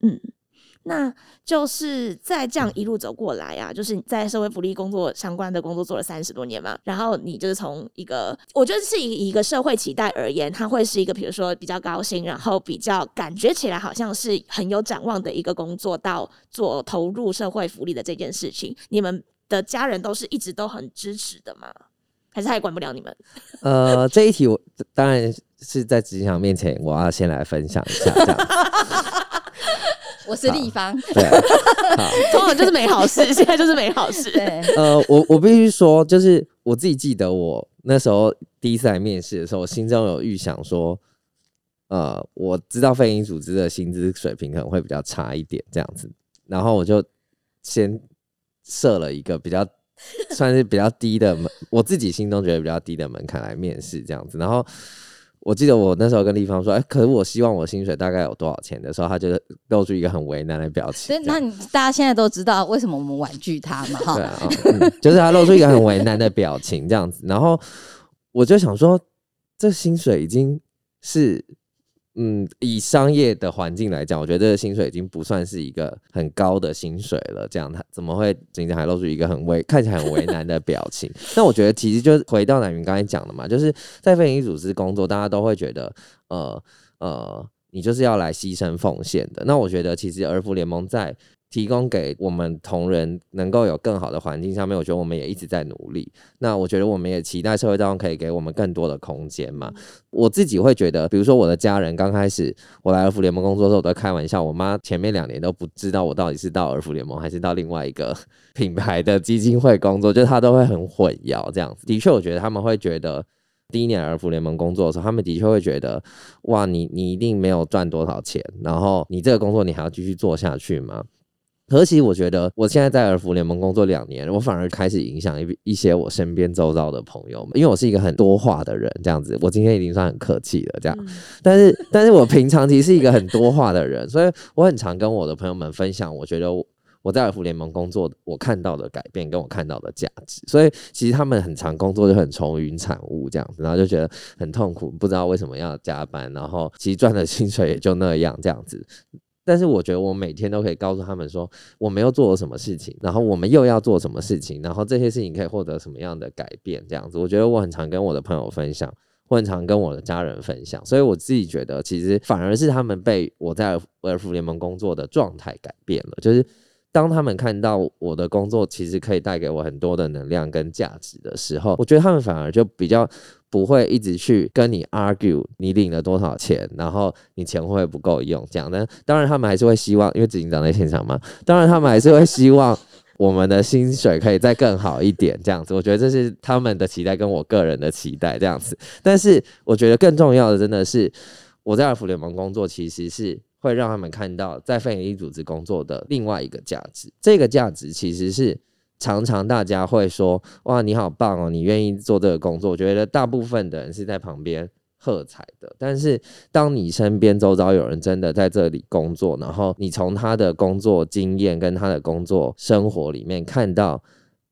嗯，那就是在这样一路走过来啊，就是在社会福利工作相关的工作做了三十多年嘛，然后你就是从一个，我觉得是以一个社会期待而言，它会是一个比如说比较高薪，然后比较感觉起来好像是很有展望的一个工作，到做投入社会福利的这件事情，你们的家人都是一直都很支持的吗？还是他也管不了你们？呃，这一题我当然是在职场面前，我要先来分享一下这样子。我是立方，对，通常就是没好事，现在就是没好事。对，呃，我我必须说，就是我自己记得我那时候第一次来面试的时候，我心中有预想说，呃，我知道非营组织的薪资水平可能会比较差一点这样子，然后我就先设了一个比较 算是比较低的门，我自己心中觉得比较低的门槛来面试这样子，然后。我记得我那时候跟立方说，哎、可是我希望我薪水大概有多少钱的时候，他就露出一个很为难的表情。那你大家现在都知道为什么我们婉拒他嘛？哈对，啊、嗯就是他露出一个很为难的表情这样子，然后我就想说，这薪水已经是，嗯，以商业的环境来讲，我觉得这个薪水已经不算是一个很高的薪水了。这样他怎么会仅仅还露出一个很为看起来很为难的表情？那我觉得其实就回到奶云刚才讲的嘛，就是在非营利组织工作，大家都会觉得，呃呃，你就是要来牺牲奉献的。那我觉得其实儿福联盟在提供给我们同仁能够有更好的环境上面，我觉得我们也一直在努力。那我觉得我们也期待社会当中可以给我们更多的空间嘛。我自己会觉得，比如说我的家人刚开始我来儿福联盟工作的时候，我都会开玩笑，我妈前面两年都不知道我到底是到儿福联盟还是到另外一个品牌的基金会工作，就是她都会很混淆这样子。的确，我觉得他们会觉得。第一年儿福联盟工作的时候，他们的确会觉得，哇，你你一定没有赚多少钱，然后你这个工作你还要继续做下去吗？可是其实我觉得，我现在在尔福联盟工作两年，我反而开始影响一一些我身边周遭的朋友们，因为我是一个很多话的人，这样子，我今天已经算很客气了，这样。嗯但是，但是我平常其实是一个很多话的人，所以我很常跟我的朋友们分享，我觉得我我在尔福联盟工作，我看到的改变跟我看到的价值，所以其实他们很常工作就很愁云惨雾这样子，然后就觉得很痛苦，不知道为什么要加班，然后其实赚的薪水也就那样这样子。但是我觉得我每天都可以告诉他们说，我们又做了什么事情，然后我们又要做什么事情，然后这些事情可以获得什么样的改变，这样子。我觉得我很常跟我的朋友分享，我很常跟我的家人分享，所以我自己觉得，其实反而是他们被我在威尔福联盟工作的状态改变了，就是当他们看到我的工作其实可以带给我很多的能量跟价值的时候，我觉得他们反而就比较。不会一直去跟你 argue 你领了多少钱，然后你钱会不会不够用这样的。当然他们还是会希望，因为执行长在现场嘛，当然他们还是会希望我们的薪水可以再更好一点这样子。我觉得这是他们的期待跟我个人的期待这样子。但是我觉得更重要的真的是我在尔福联盟工作，其实是会让他们看到在非营利组织工作的另外一个价值。这个价值其实是。常常大家会说：“哇，你好棒哦，你愿意做这个工作。”我觉得大部分的人是在旁边喝彩的。但是，当你身边周遭有人真的在这里工作，然后你从他的工作经验跟他的工作生活里面看到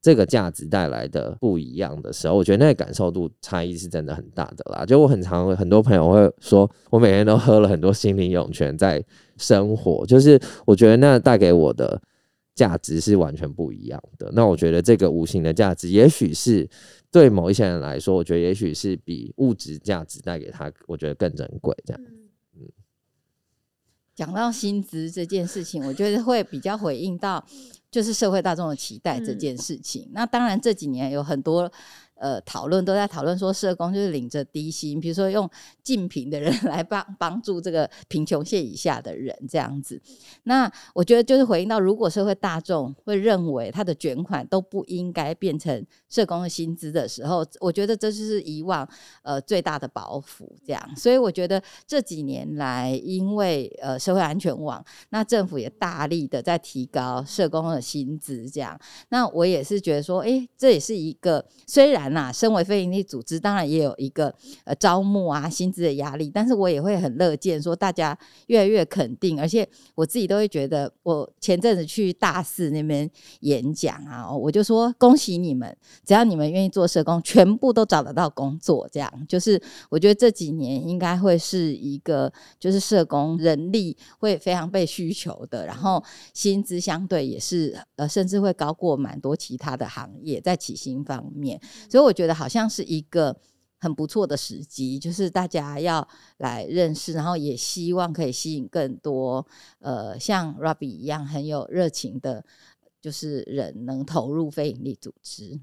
这个价值带来的不一样的时候，我觉得那个感受度差异是真的很大的啦。就我很常很多朋友会说，我每天都喝了很多心灵涌泉在生活，就是我觉得那带给我的。价值是完全不一样的。那我觉得这个无形的价值，也许是对某一些人来说，我觉得也许是比物质价值带给他，我觉得更珍贵。这样，嗯，讲到薪资这件事情，我觉得会比较回应到就是社会大众的期待这件事情。那当然这几年有很多。呃，讨论都在讨论说，社工就是领着低薪，比如说用竞贫的人 来帮帮助这个贫穷线以下的人这样子。那我觉得就是回应到，如果社会大众会认为他的捐款都不应该变成社工的薪资的时候，我觉得这就是以往呃最大的包袱。这样，所以我觉得这几年来，因为呃社会安全网，那政府也大力的在提高社工的薪资。这样，那我也是觉得说，哎，这也是一个虽然。那身为非营利组织，当然也有一个呃招募啊薪资的压力，但是我也会很乐见说大家越来越肯定，而且我自己都会觉得，我前阵子去大四那边演讲啊，我就说恭喜你们，只要你们愿意做社工，全部都找得到工作。这样就是我觉得这几年应该会是一个就是社工人力会非常被需求的，然后薪资相对也是呃甚至会高过蛮多其他的行业在起薪方面。所以我觉得好像是一个很不错的时机，就是大家要来认识，然后也希望可以吸引更多呃像 Robbie 一样很有热情的，就是人能投入非营利组织。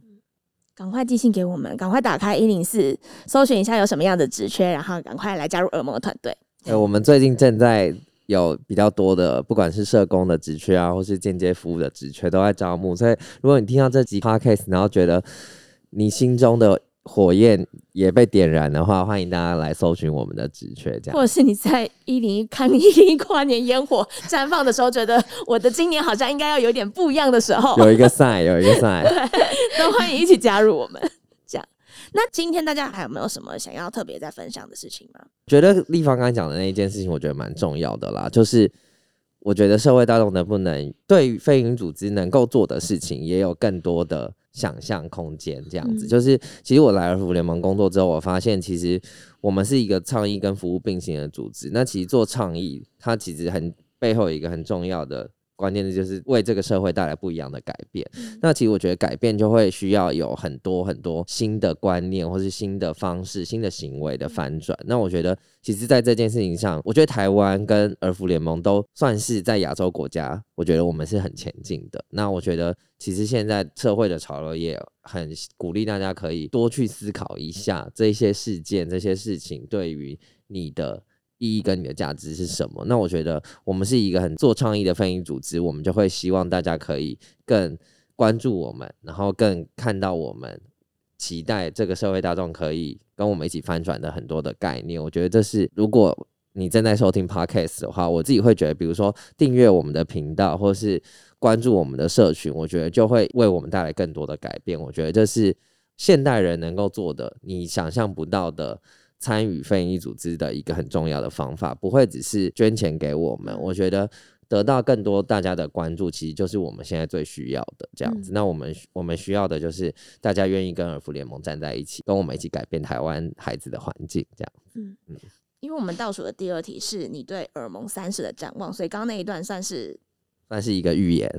赶快寄信给我们，赶快打开一零四，搜寻一下有什么样的职缺，然后赶快来加入耳盟的团队。呃，我们最近正在有比较多的，不管是社工的职缺啊，或是间接服务的职缺，都在招募。所以如果你听到这集 Podcast，然后觉得你心中的火焰也被点燃的话，欢迎大家来搜寻我们的直缺，这样。或者是你在一零一看一零一跨年烟火绽放的时候，觉得我的今年好像应该要有点不一样的时候，有一个赛，有一个赛，都欢迎一起加入我们。这样，那今天大家还有没有什么想要特别再分享的事情吗？觉得立方刚才讲的那一件事情，我觉得蛮重要的啦，就是我觉得社会大众能不能对非营组织能够做的事情，也有更多的。想象空间这样子，就是其实我来了福联盟工作之后，我发现其实我们是一个倡议跟服务并行的组织。那其实做倡议，它其实很背后有一个很重要的。关键的就是为这个社会带来不一样的改变。那其实我觉得改变就会需要有很多很多新的观念，或是新的方式、新的行为的反转。那我觉得，其实在这件事情上，我觉得台湾跟儿福联盟都算是在亚洲国家，我觉得我们是很前进的。那我觉得，其实现在社会的潮流也很鼓励大家可以多去思考一下这些事件、这些事情对于你的。意义跟你的价值是什么？那我觉得我们是一个很做倡议的非营组织，我们就会希望大家可以更关注我们，然后更看到我们期待这个社会大众可以跟我们一起翻转的很多的概念。我觉得这是如果你正在收听 podcast 的话，我自己会觉得，比如说订阅我们的频道，或是关注我们的社群，我觉得就会为我们带来更多的改变。我觉得这是现代人能够做的，你想象不到的。参与非营利组织的一个很重要的方法，不会只是捐钱给我们。我觉得得到更多大家的关注，其实就是我们现在最需要的这样子。那我们我们需要的就是大家愿意跟儿福联盟站在一起，跟我们一起改变台湾孩子的环境这样。嗯嗯因为我们倒数的第二题是你对耳蒙三十的展望，所以刚刚那一段算是算是一个预言，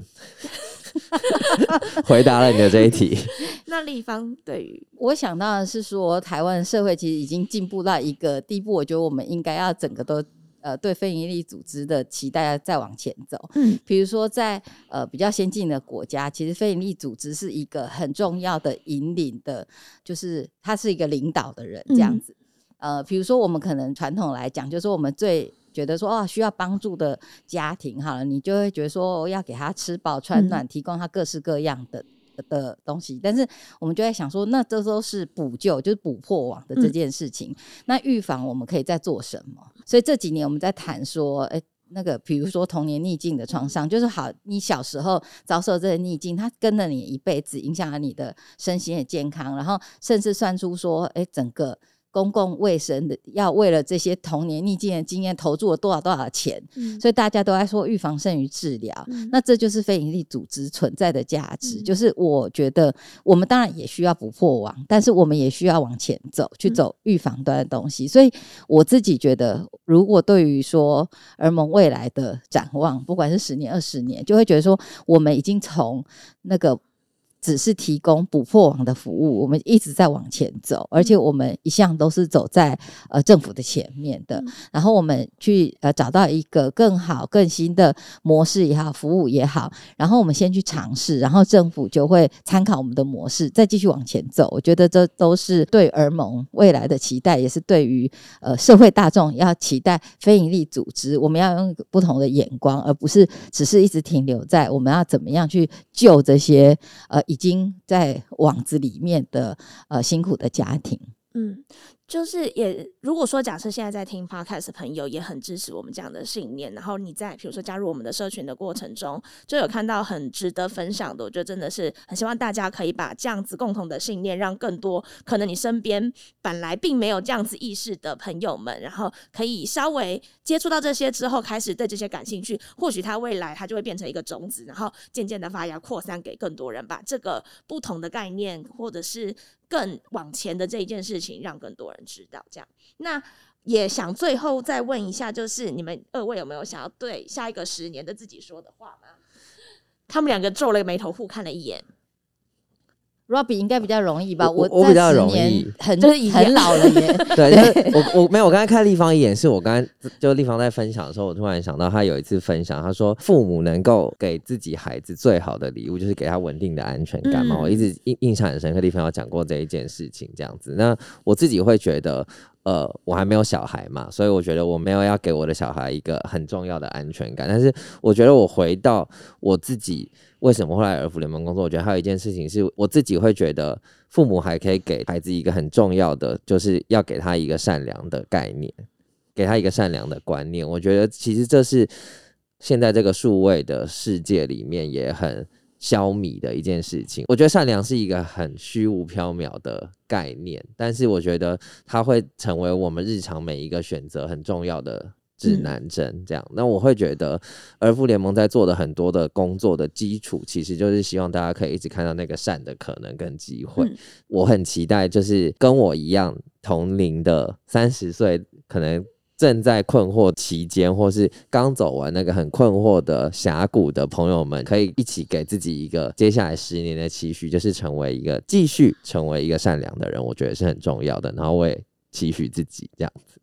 回答了你的这一题。那立方对于我想到的是说，台湾社会其实已经进步到一个地步，我觉得我们应该要整个都呃对非营利组织的期待要再往前走。嗯比如说在呃比较先进的国家，其实非营利组织是一个很重要的引领的，就是他是一个领导的人这样子。呃，比如说我们可能传统来讲，就是说我们最觉得说哦需要帮助的家庭，好了，你就会觉得说要给他吃饱穿暖，提供他各式各样的。的东西，但是我们就在想说，那这都是补救，就是补破网的这件事情。那预防我们可以在做什么？所以这几年我们在谈说，哎、那个比如说童年逆境的创伤，就是好，你小时候遭受这些逆境，它跟了你一辈子，影响了你的身心的健康，然后甚至算出说，哎、整个。公共卫生的要为了这些童年逆境的经验投注了多少多少钱，嗯所以大家都在说预防胜于治疗。嗯那这就是非营利组织存在的价值。嗯就是我觉得我们当然也需要不破网，但是我们也需要往前走，去嗯走预防端的东西。所以我自己觉得，如果对于说儿盟未来的展望，不管是十年、二十年，就会觉得说我们已经从那个。只是提供捕破网的服务，我们一直在往前走，而且我们一向都是走在呃政府的前面的。嗯然后我们去呃找到一个更好、更新的模式也好，服务也好，然后我们先去尝试，然后政府就会参考我们的模式，再继续往前走。我觉得这都是对儿盟未来的期待，也是对于呃社会大众要期待非营利组织，我们要用不同的眼光，而不是只是一直停留在我们要怎么样去救这些呃已经在网子里面的呃辛苦的家庭。嗯，就是也如果说假设现在在听 podcast 的朋友也很支持我们这样的信念，然后你在比如说加入我们的社群的过程中，就有看到很值得分享的，我觉得真的是很希望大家可以把这样子共同的信念，让更多可能你身边本来并没有这样子意识的朋友们，然后可以稍微接触到这些之后，开始对这些感兴趣，或许它未来它就会变成一个种子，然后渐渐的发芽扩散给更多人，把这个不同的概念或者是更往前的这一件事情，让更多人知道。这样，那也想最后再问一下，就是你们二位有没有想要对下一个十年的自己说的话吗？他们两个皱了眉头，互看了一眼。Robbie 应该比较容易吧？我我我比较容易很就是很老了 耶。对，就是我我没有，我刚才看立方一眼，是我刚才就立方在分享的时候，我突然想到他有一次分享，他说父母能够给自己孩子最好的礼物就是给他稳定的安全感嘛。嗯我一直印印象很深刻，立方有讲过这一件事情，这样子。那我自己会觉得。呃，我还没有小孩嘛，所以我觉得我没有要给我的小孩一个很重要的安全感。但是我觉得我回到我自己为什么会来儿福联盟工作，我觉得还有一件事情是我自己会觉得父母还可以给孩子一个很重要的，就是要给他一个善良的概念，给他一个善良的观念。我觉得其实这是现在这个数位的世界里面也很消弭的一件事情。我觉得善良是一个很虚无缥缈的概念，但是我觉得它会成为我们日常每一个选择很重要的指南针。这样，那我会觉得儿福联盟在做的很多的工作的基础，其实就是希望大家可以一直看到那个善的可能跟机会。嗯我很期待，就是跟我一样同龄的三十岁，可能正在困惑期间，或是刚走完那个很困惑的峡谷的朋友们，可以一起给自己一个接下来十年的期许，就是成为一个继续成为一个善良的人，我觉得是很重要的。然后我也期许自己这样子。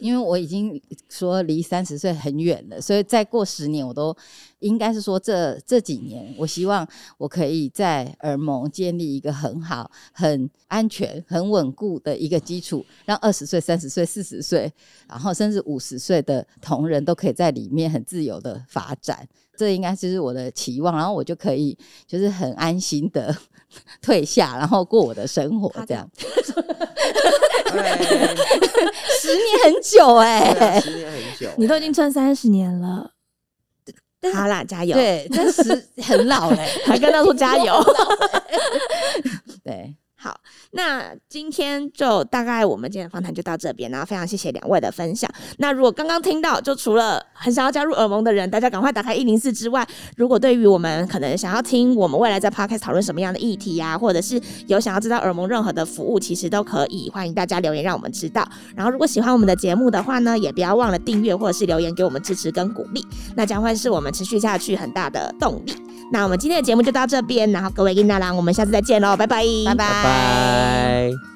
因为我已经说离三十岁很远了，所以再过十年，我都应该是说这这几年，我希望我可以在耳盟建立一个很好、很安全、很稳固的一个基础，让二十岁、三十岁、四十岁，然后甚至五十岁的同仁都可以在里面很自由的发展。这应该就是我的期望，然后我就可以就是很安心的 退下，然后过我的生活，这样。十年很久哎、十年很久。你都已经穿三十年了，好啦，加油！，对，真是很老嘞、还跟他说加油。对，好，那今天就大概我们今天的访谈就到这边，然后非常谢谢两位的分享。那如果刚刚听到，就除了很想要加入耳盟的人，大家赶快打开一零四之外，如果对于我们可能想要听我们未来在 podcast 讨论什么样的议题呀、或者是有想要知道耳盟任何的服务，其实都可以欢迎大家留言让我们知道。然后如果喜欢我们的节目的话呢，也不要忘了订阅或者是留言给我们支持跟鼓励，那将会是我们持续下去很大的动力。那我们今天的节目就到这边，然后各位印娜郎，我们下次再见喽，拜，拜拜拜爱。